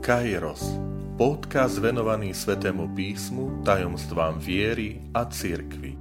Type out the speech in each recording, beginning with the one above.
Kairos, podcast venovaný Svetému písmu, tajomstvám viery a cirkvi.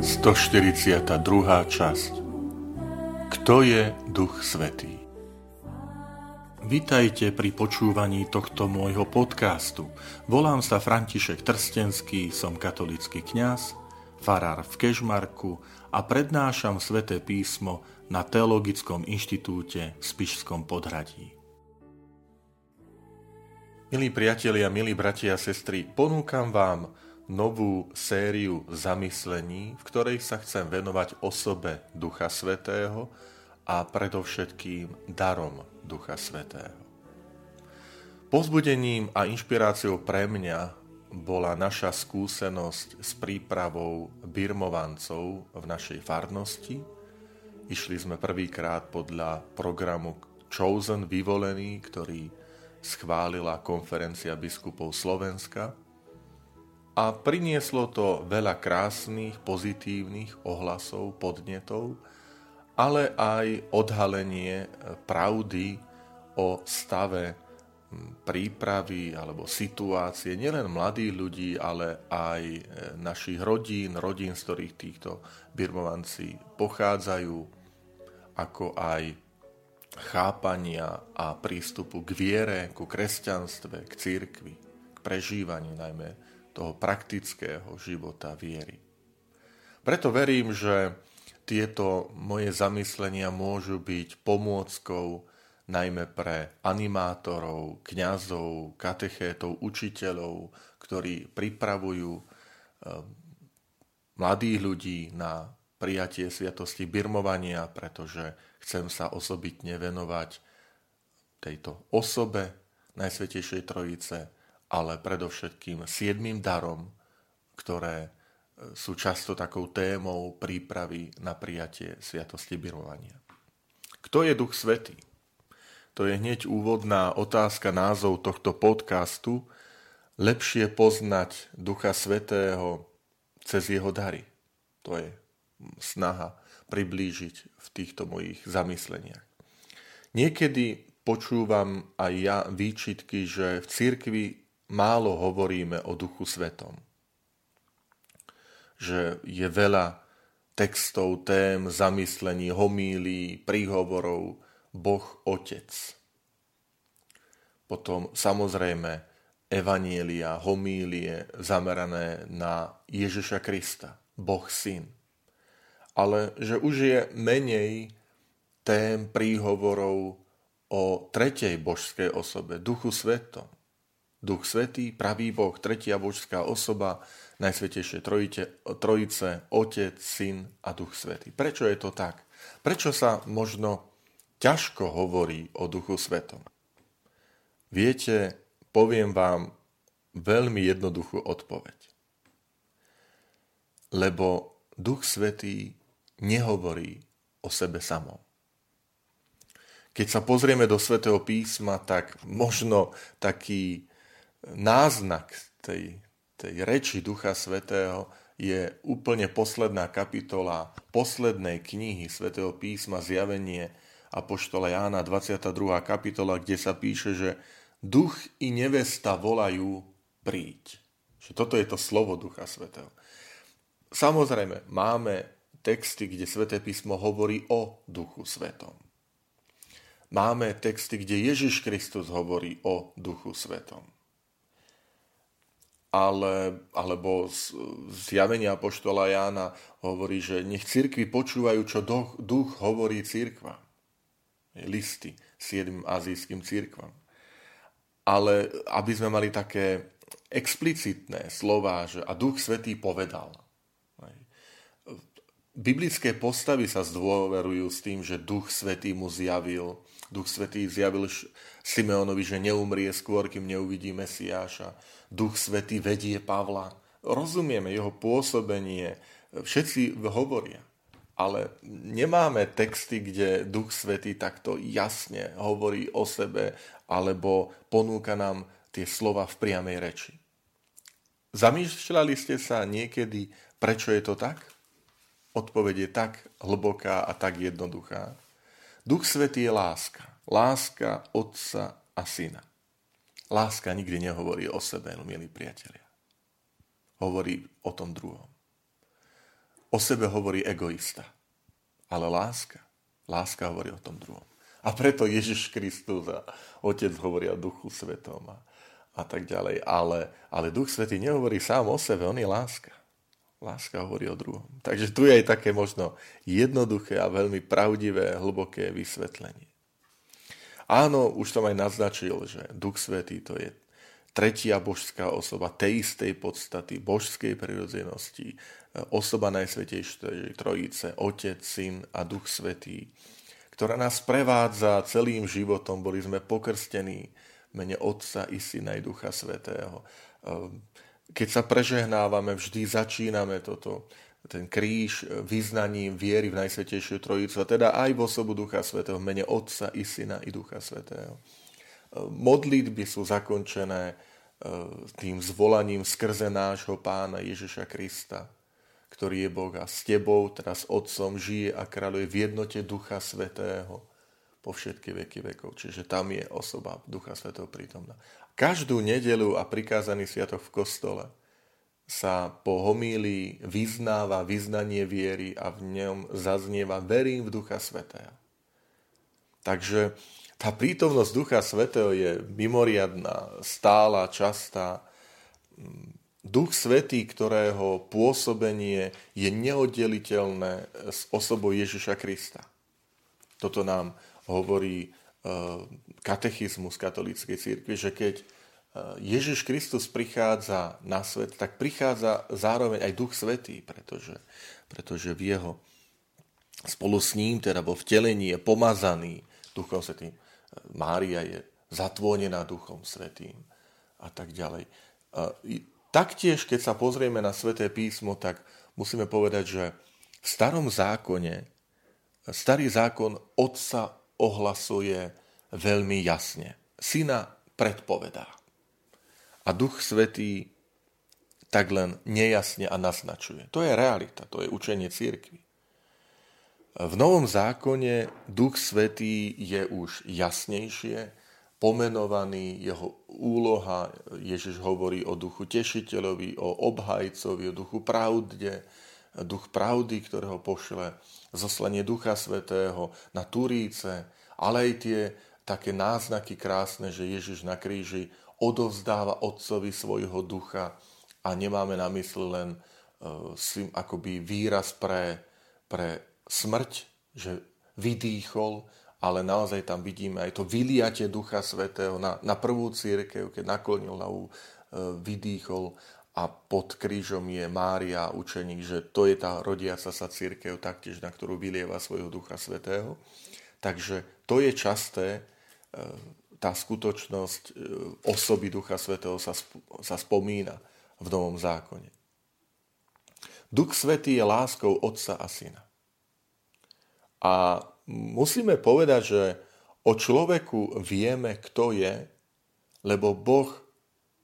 Sto časť Kto je Duch Svetý? Vitajte pri počúvaní tohto môjho podcastu. Volám sa František Trstenský, som katolický kňaz, farár v Kežmarku a prednášam sväté písmo na Teologickom inštitúte v Spišskom podhradí. Milí priatelia, milí bratia a sestry, ponúkam vám novú sériu zamyslení, v ktorej sa chcem venovať osobe Ducha Svetého a predovšetkým darom Ducha Svetého. Pozbudením a inšpiráciou pre mňa bola naša skúsenosť s prípravou birmovancov v našej farnosti. Išli sme prvýkrát podľa programu Chosen Vyvolený, ktorý schválila konferencia biskupov Slovenska a prinieslo to veľa krásnych, pozitívnych ohlasov, podnetov, ale aj odhalenie pravdy o stave prípravy alebo situácie nielen mladých ľudí, ale aj e, našich rodín, rodín, z ktorých týchto birmovanci pochádzajú, ako aj chápania a prístupu k viere, ku kresťanstve, k církvi, k prežívaniu najmä toho praktického života viery. Preto verím, že tieto moje zamyslenia môžu byť pomôckou najmä pre animátorov, kňazov, katechétov, učiteľov, ktorí pripravujú eh, mladých ľudí na prijatie sviatosti birmovania, pretože chcem sa osobitne venovať tejto osobe Najsvetejšej Trojice, ale predovšetkým siedmým darom, ktoré sú často takou témou prípravy na prijatie sviatosti birmovania. Kto je Duch Svetý? To je hneď úvodná otázka názov tohto podcastu. Lepšie poznať Ducha Svetého cez jeho dary. To je snaha priblížiť v týchto mojich zamysleniach. Niekedy počúvam aj ja výčitky, že v cirkvi málo hovoríme o Duchu Svetom že je veľa textov, tém, zamyslení, homílí, príhovorov, Boh Otec. Potom samozrejme evanielia, homílie zamerané na Ježiša Krista, Boh Syn. Ale že už je menej tém, príhovorov o tretej božskej osobe, Duchu Svetom. Duch Svetý, pravý Boh, tretia božská osoba, Najsvetejšie trojice, trojice, Otec, Syn a Duch Svetý. Prečo je to tak? Prečo sa možno ťažko hovorí o Duchu Svetom? Viete, poviem vám veľmi jednoduchú odpoveď. Lebo Duch Svetý nehovorí o sebe samom. Keď sa pozrieme do Svetého písma, tak možno taký náznak tej tej reči Ducha Svetého je úplne posledná kapitola poslednej knihy Svetého písma Zjavenie Apoštola Jána 22. kapitola, kde sa píše, že duch i nevesta volajú príď. Že toto je to slovo Ducha Svetého. Samozrejme, máme texty, kde Sveté písmo hovorí o Duchu Svetom. Máme texty, kde Ježiš Kristus hovorí o Duchu Svetom ale, alebo zjavenia Apoštola Jána hovorí, že nech cirkvi počúvajú, čo duch, duch hovorí cirkva. Listy siedmým azijským cirkvam. Ale aby sme mali také explicitné slova, že a Duch Svetý povedal. Biblické postavy sa zdôverujú s tým, že Duch Svetý mu zjavil. Duch Svetý zjavil Simeonovi, že neumrie skôr, kým neuvidí Mesiáša Duch Svetý vedie Pavla. Rozumieme jeho pôsobenie, všetci hovoria. Ale nemáme texty, kde Duch Svetý takto jasne hovorí o sebe alebo ponúka nám tie slova v priamej reči. Zamýšľali ste sa niekedy, prečo je to tak? Odpoveď je tak hlboká a tak jednoduchá. Duch Svetý je láska. Láska Otca a Syna. Láska nikdy nehovorí o sebe, milí priatelia. Hovorí o tom druhom. O sebe hovorí egoista. Ale láska, láska hovorí o tom druhom. A preto Ježiš Kristus a Otec hovorí o Duchu Svetom a, a tak ďalej. Ale, ale Duch Svetý nehovorí sám o sebe, on je láska. Láska hovorí o druhom. Takže tu je aj také možno jednoduché a veľmi pravdivé, hlboké vysvetlenie. Áno, už som aj naznačil, že Duch Svetý to je tretia božská osoba tej istej podstaty, božskej prirodzenosti, osoba Najsvetejšej Trojice, Otec, Syn a Duch Svetý, ktorá nás prevádza celým životom. Boli sme pokrstení mene Otca i Syna i Ducha Svetého. Keď sa prežehnávame, vždy začíname toto, ten kríž vyznaním viery v Najsvetejšiu Trojicu, a teda aj v osobu Ducha Svetého, mene Otca i Syna i Ducha Svetého modlitby sú zakončené e, tým zvolaním skrze nášho pána Ježiša Krista, ktorý je Boh a s tebou, teraz Otcom, žije a kráľuje v jednote Ducha Svetého po všetky veky vekov. Čiže tam je osoba Ducha Svetého prítomná. Každú nedelu a prikázaný sviatok v kostole sa po homílii vyznáva vyznanie viery a v ňom zaznieva verím v Ducha Svetého. Takže tá prítomnosť Ducha Svetého je mimoriadná, stála, častá. Duch Svetý, ktorého pôsobenie je neoddeliteľné s osobou Ježiša Krista. Toto nám hovorí katechizmus katolíckej církvy, že keď e, Ježiš Kristus prichádza na svet, tak prichádza zároveň aj Duch Svetý, pretože, pretože v jeho spolu s ním, teda vo vtelení je pomazaný Duchom Svetým. Mária je zatvonená Duchom Svetým a tak ďalej. Taktiež, keď sa pozrieme na Sveté písmo, tak musíme povedať, že v starom zákone, starý zákon otca ohlasuje veľmi jasne. Syna predpovedá. A Duch Svetý tak len nejasne a naznačuje. To je realita, to je učenie církvy. V Novom zákone Duch Svetý je už jasnejšie pomenovaný, jeho úloha, Ježiš hovorí o duchu tešiteľovi, o obhajcovi, o duchu pravde, duch pravdy, ktorého pošle, zoslanie Ducha Svetého na Turíce, ale aj tie také náznaky krásne, že Ježiš na kríži odovzdáva Otcovi svojho ducha a nemáme na mysli len uh, akoby výraz pre, pre smrť, že vydýchol, ale naozaj tam vidíme aj to vyliatie Ducha Svetého na, na prvú církev, keď naklonil hlavu, e, vydýchol a pod krížom je Mária, učeník, že to je tá rodiaca sa církev taktiež, na ktorú vylieva svojho Ducha Svetého. Takže to je časté, e, tá skutočnosť e, osoby Ducha Svetého sa, sa spomína v Novom zákone. Duch Svetý je láskou Otca a Syna. A musíme povedať, že o človeku vieme, kto je, lebo Boh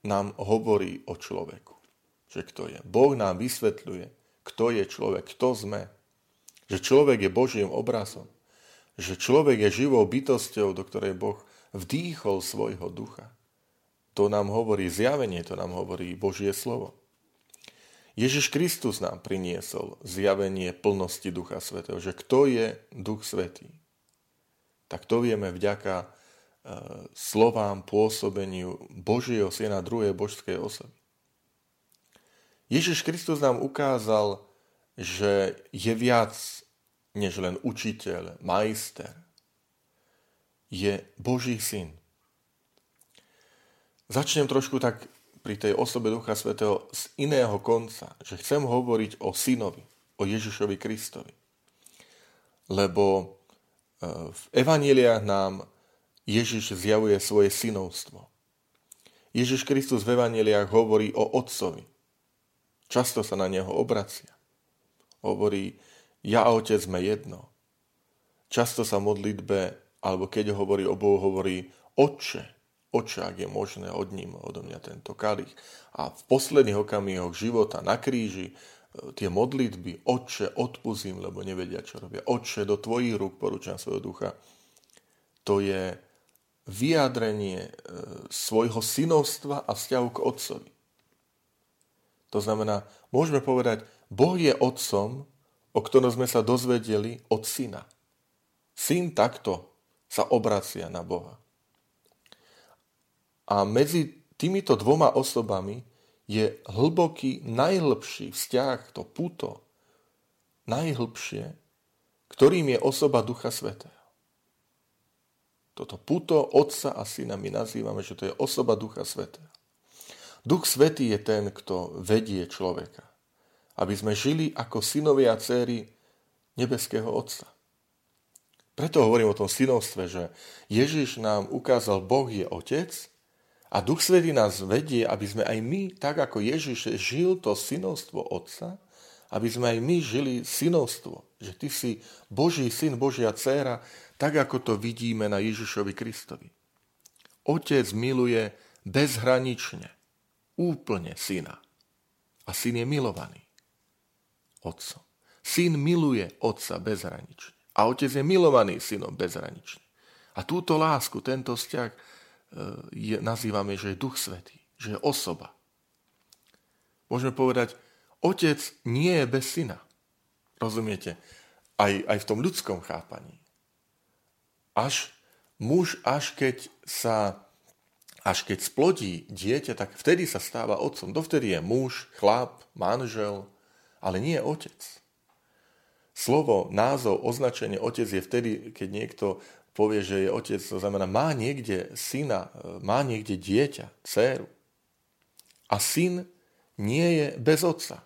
nám hovorí o človeku. Že kto je. Boh nám vysvetľuje, kto je človek, kto sme. Že človek je Božím obrazom. Že človek je živou bytosťou, do ktorej Boh vdýchol svojho ducha. To nám hovorí zjavenie, to nám hovorí Božie slovo. Ježiš Kristus nám priniesol zjavenie plnosti Ducha Svetého, že kto je Duch Svetý. Tak to vieme vďaka e, slovám, pôsobeniu Božieho Syna druhej božskej osoby. Ježiš Kristus nám ukázal, že je viac než len učiteľ, majster. Je Boží syn. Začnem trošku tak pri tej osobe Ducha Svetého z iného konca, že chcem hovoriť o synovi, o Ježišovi Kristovi. Lebo e, v evaníliách nám Ježiš zjavuje svoje synovstvo. Ježiš Kristus v evaníliách hovorí o otcovi. Často sa na neho obracia. Hovorí, ja a otec sme jedno. Často sa modlitbe, alebo keď hovorí o Bohu, hovorí Otče, Oče, ak je možné, od ním odo mňa tento kalich. A v posledných okamihoch života na kríži e, tie modlitby, Oče, odpuzím, lebo nevedia, čo robia. Oče, do tvojich rúk porúčam svojho ducha. To je vyjadrenie e, svojho synovstva a vzťahu k Otcovi. To znamená, môžeme povedať, Boh je Otcom, o ktorom sme sa dozvedeli od Syna. Syn takto sa obracia na Boha. A medzi týmito dvoma osobami je hlboký, najhlbší vzťah, to puto, najhlbšie, ktorým je osoba Ducha Svetého. Toto puto Otca a Syna my nazývame, že to je osoba Ducha Svetého. Duch Svetý je ten, kto vedie človeka, aby sme žili ako synovia a céry nebeského Otca. Preto hovorím o tom synovstve, že Ježiš nám ukázal, Boh je Otec a Duch Svetý nás vedie, aby sme aj my, tak ako Ježiš žil to synovstvo Otca, aby sme aj my žili synovstvo, že Ty si Boží syn, Božia dcéra, tak ako to vidíme na Ježišovi Kristovi. Otec miluje bezhranične, úplne syna. A syn je milovaný otcom. Syn miluje otca bezhranične. A otec je milovaný synom bezhranične. A túto lásku, tento vzťah je, nazývame, že je Duch Svetý, že je osoba. Môžeme povedať, otec nie je bez syna. Rozumiete? Aj, aj v tom ľudskom chápaní. Až muž, až keď sa až keď splodí dieťa, tak vtedy sa stáva otcom. Dovtedy je muž, chlap, manžel, ale nie otec. Slovo, názov, označenie otec je vtedy, keď niekto povie, že je otec, to znamená, má niekde syna, má niekde dieťa, dceru. A syn nie je bez otca.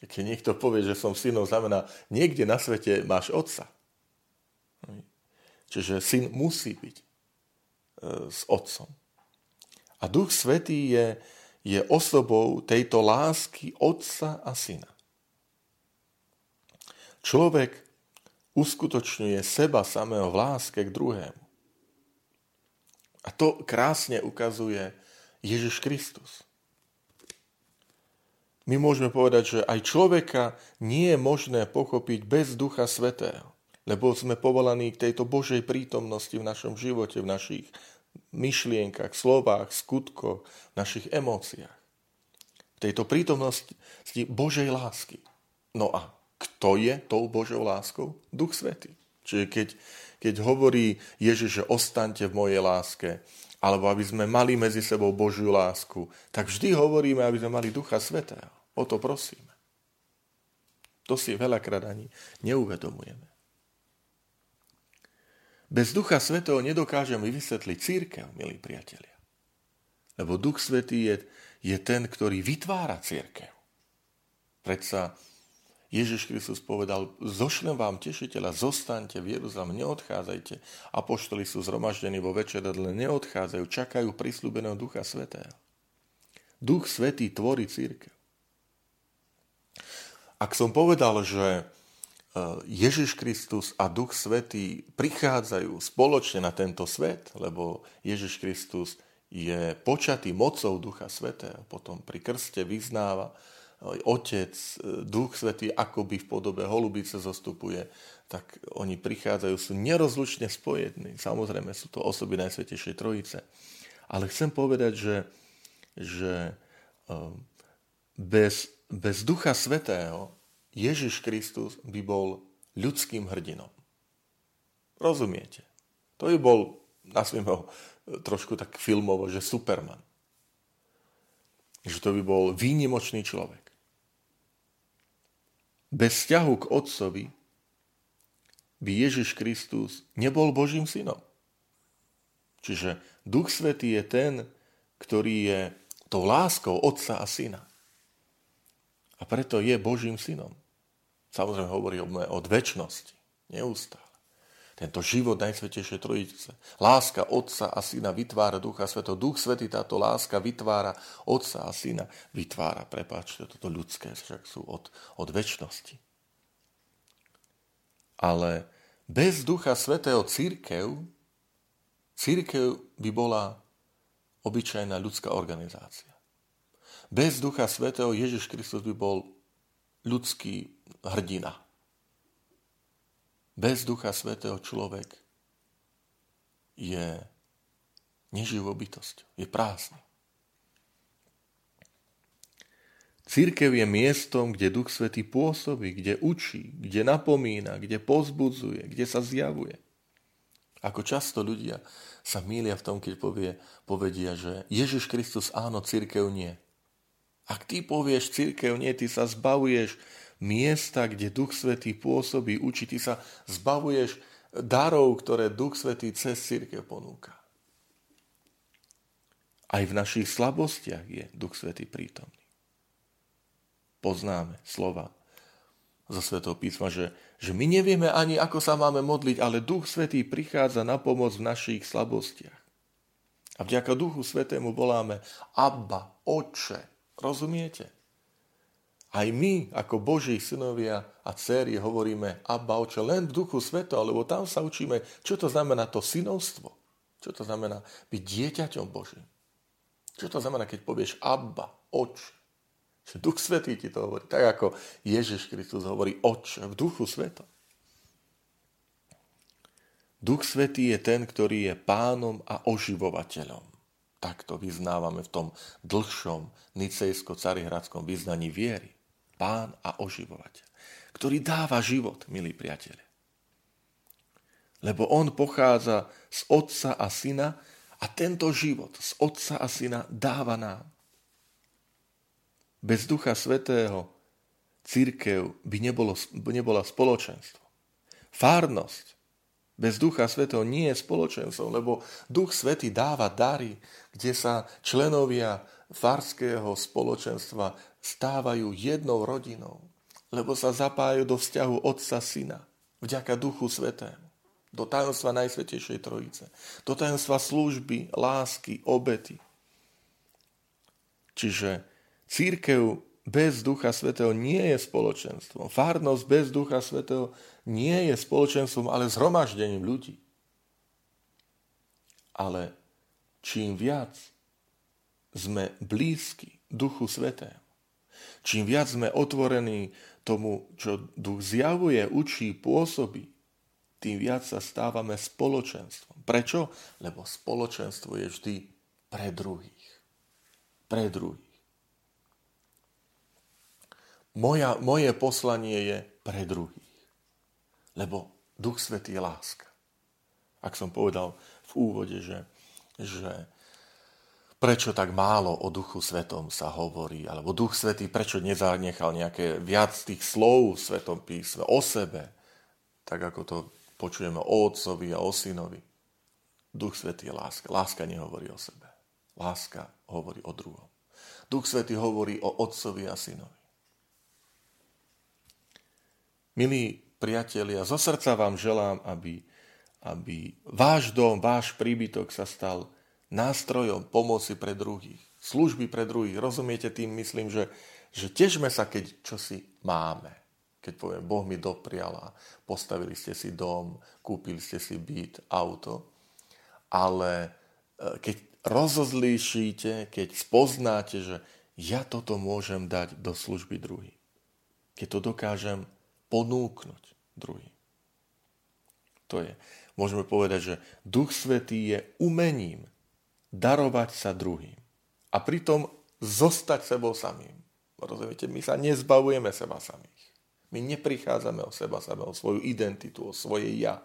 Keď niekto povie, že som synom, znamená, niekde na svete máš otca. Čiže syn musí byť s otcom. A Duch Svetý je, je osobou tejto lásky otca a syna. Človek uskutočňuje seba samého v láske k druhému. A to krásne ukazuje Ježiš Kristus. My môžeme povedať, že aj človeka nie je možné pochopiť bez Ducha Svetého, lebo sme povolaní k tejto Božej prítomnosti v našom živote, v našich myšlienkach, slovách, skutkoch, našich emóciách. V tejto prítomnosti Božej lásky. No a kto je tou Božou láskou? Duch Svetý. Čiže keď, keď hovorí Ježiš, že ostaňte v mojej láske, alebo aby sme mali medzi sebou Božiu lásku, tak vždy hovoríme, aby sme mali Ducha Svetého. O to prosíme. To si veľakrát ani neuvedomujeme. Bez Ducha Svetého nedokážeme vysvetliť církev, milí priatelia. Lebo Duch Svetý je, je ten, ktorý vytvára církev. Predsa Ježiš Kristus povedal, zošlem vám tešiteľa, zostaňte v Jeruzalem, neodchádzajte. Apoštoli sú zhromaždení vo večeradle, neodchádzajú, čakajú prislúbeného Ducha Svetého. Duch Svetý tvorí církev. Ak som povedal, že Ježiš Kristus a Duch Svetý prichádzajú spoločne na tento svet, lebo Ježiš Kristus je počatý mocou Ducha Svetého, potom pri krste vyznáva, Otec, Duch Svetý akoby v podobe holubice zostupuje, tak oni prichádzajú, sú nerozlučne spojení. Samozrejme sú to osoby Najsvetejšej Trojice. Ale chcem povedať, že, že ehm, bez, bez Ducha Svetého Ježiš Kristus by bol ľudským hrdinom. Rozumiete? To by bol, nazvime ho trošku tak filmovo, že Superman. Že to by bol výnimočný človek bez vzťahu k Otcovi by Ježiš Kristus nebol Božím synom. Čiže Duch Svetý je ten, ktorý je tou láskou Otca a Syna. A preto je Božím synom. Samozrejme hovorí od väčšnosti, neustále. Tento život Najsvetejšej Trojice. Láska Otca a Syna vytvára Ducha Svetého. Duch Svetý táto láska vytvára Otca a Syna. Vytvára, prepáčte, toto ľudské, však sú od, od väčšnosti. Ale bez Ducha Svetého církev, církev by bola obyčajná ľudská organizácia. Bez Ducha Svetého Ježiš Kristus by bol ľudský hrdina. Bez Ducha Svetého človek je neživou je prázdny. Církev je miestom, kde Duch Svetý pôsobí, kde učí, kde napomína, kde pozbudzuje, kde sa zjavuje. Ako často ľudia sa mília v tom, keď povie, povedia, že Ježiš Kristus áno, církev nie. Ak ty povieš církev nie, ty sa zbavuješ miesta, kde Duch Svetý pôsobí, učí, ty sa zbavuješ darov, ktoré Duch Svetý cez církev ponúka. Aj v našich slabostiach je Duch Svetý prítomný poznáme slova zo Svetého písma, že, že my nevieme ani, ako sa máme modliť, ale Duch Svetý prichádza na pomoc v našich slabostiach. A vďaka Duchu Svetému voláme Abba, Oče. Rozumiete? Aj my, ako Boží synovia a céry, hovoríme Abba, Oče, len v Duchu Sveto, lebo tam sa učíme, čo to znamená to synovstvo. Čo to znamená byť dieťaťom Božím. Čo to znamená, keď povieš Abba, Oče. Že Duch Svetý ti to hovorí. Tak ako Ježiš Kristus hovorí Oče v Duchu Svetom. Duch Svetý je ten, ktorý je pánom a oživovateľom. Tak to vyznávame v tom dlhšom nicejsko-carihradskom vyznaní viery. Pán a oživovateľ, ktorý dáva život, milí priatelia. Lebo on pochádza z otca a syna a tento život z otca a syna dáva nám. Bez Ducha Svetého církev by nebolo, nebola spoločenstvo. Fárnosť bez Ducha Svetého nie je spoločenstvom, lebo Duch Svetý dáva dary, kde sa členovia farského spoločenstva stávajú jednou rodinou, lebo sa zapájajú do vzťahu Otca Syna, vďaka Duchu Svetému, do tajomstva Najsvetejšej Trojice, do tajomstva služby, lásky, obety. Čiže Církev bez Ducha Svetého nie je spoločenstvom. Fárnosť bez Ducha Svetého nie je spoločenstvom, ale zhromaždením ľudí. Ale čím viac sme blízki Duchu Svetému, čím viac sme otvorení tomu, čo Duch zjavuje, učí, pôsobí, tým viac sa stávame spoločenstvom. Prečo? Lebo spoločenstvo je vždy pre druhých. Pre druhých. Moja, moje poslanie je pre druhých. Lebo Duch Svetý je láska. Ak som povedal v úvode, že, že prečo tak málo o Duchu Svetom sa hovorí, alebo Duch Svetý prečo nezanechal nejaké viac tých slov v Svetom písme o sebe, tak ako to počujeme o Otcovi a o Synovi. Duch Svetý je láska. Láska nehovorí o sebe. Láska hovorí o druhom. Duch Svetý hovorí o Otcovi a Synovi. Milí priatelia, zo srdca vám želám, aby, aby váš dom, váš príbytok sa stal nástrojom pomoci pre druhých, služby pre druhých. Rozumiete tým, myslím, že, že težme sa, keď čosi máme. Keď poviem, Boh mi dopriala, postavili ste si dom, kúpili ste si byt, auto. Ale e, keď rozozlíšite, keď spoznáte, že ja toto môžem dať do služby druhým. Keď to dokážem ponúknuť druhým. To je, môžeme povedať, že Duch Svetý je umením darovať sa druhým a pritom zostať sebou samým. Rozumiete, my sa nezbavujeme seba samých. My neprichádzame o seba samého, o svoju identitu, o svoje ja.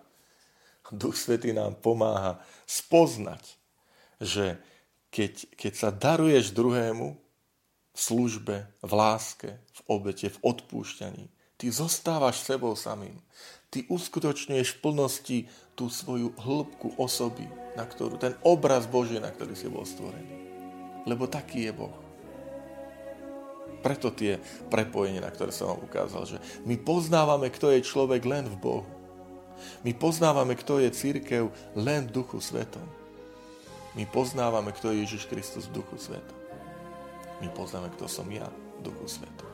Duch Svetý nám pomáha spoznať, že keď, keď sa daruješ druhému v službe, v láske, v obete, v odpúšťaní, Ty zostávaš sebou samým. Ty uskutočňuješ v plnosti tú svoju hĺbku osoby, na ktorú, ten obraz Boží, na ktorý si bol stvorený. Lebo taký je Boh. Preto tie prepojenie, na ktoré som vám ukázal, že my poznávame, kto je človek len v Bohu. My poznávame, kto je církev len v Duchu Svetom. My poznávame, kto je Ježiš Kristus v Duchu Svetom. My poznáme, kto som ja v Duchu Svetom.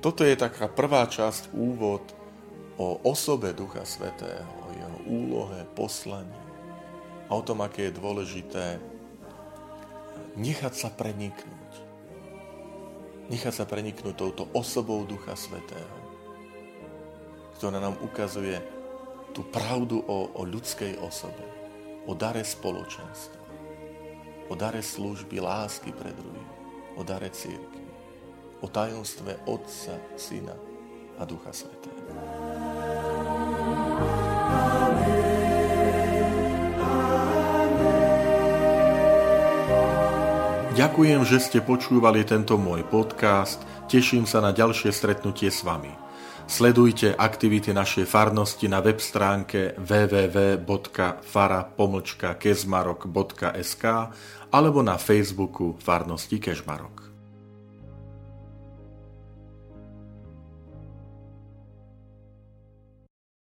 Toto je taká prvá časť, úvod o osobe Ducha Svetého, o jeho úlohe, poslaní. a o tom, aké je dôležité nechať sa preniknúť. Nechať sa preniknúť touto osobou Ducha Svetého, ktorá nám ukazuje tú pravdu o, o ľudskej osobe, o dare spoločenstva, o dare služby, lásky pre druhých, o dare círky, o tajomstve Otca, Syna a Ducha Svetého. Ďakujem, že ste počúvali tento môj podcast. Teším sa na ďalšie stretnutie s vami. Sledujte aktivity našej farnosti na web stránke www.fara.kezmarok.sk alebo na Facebooku Farnosti Kežmarok.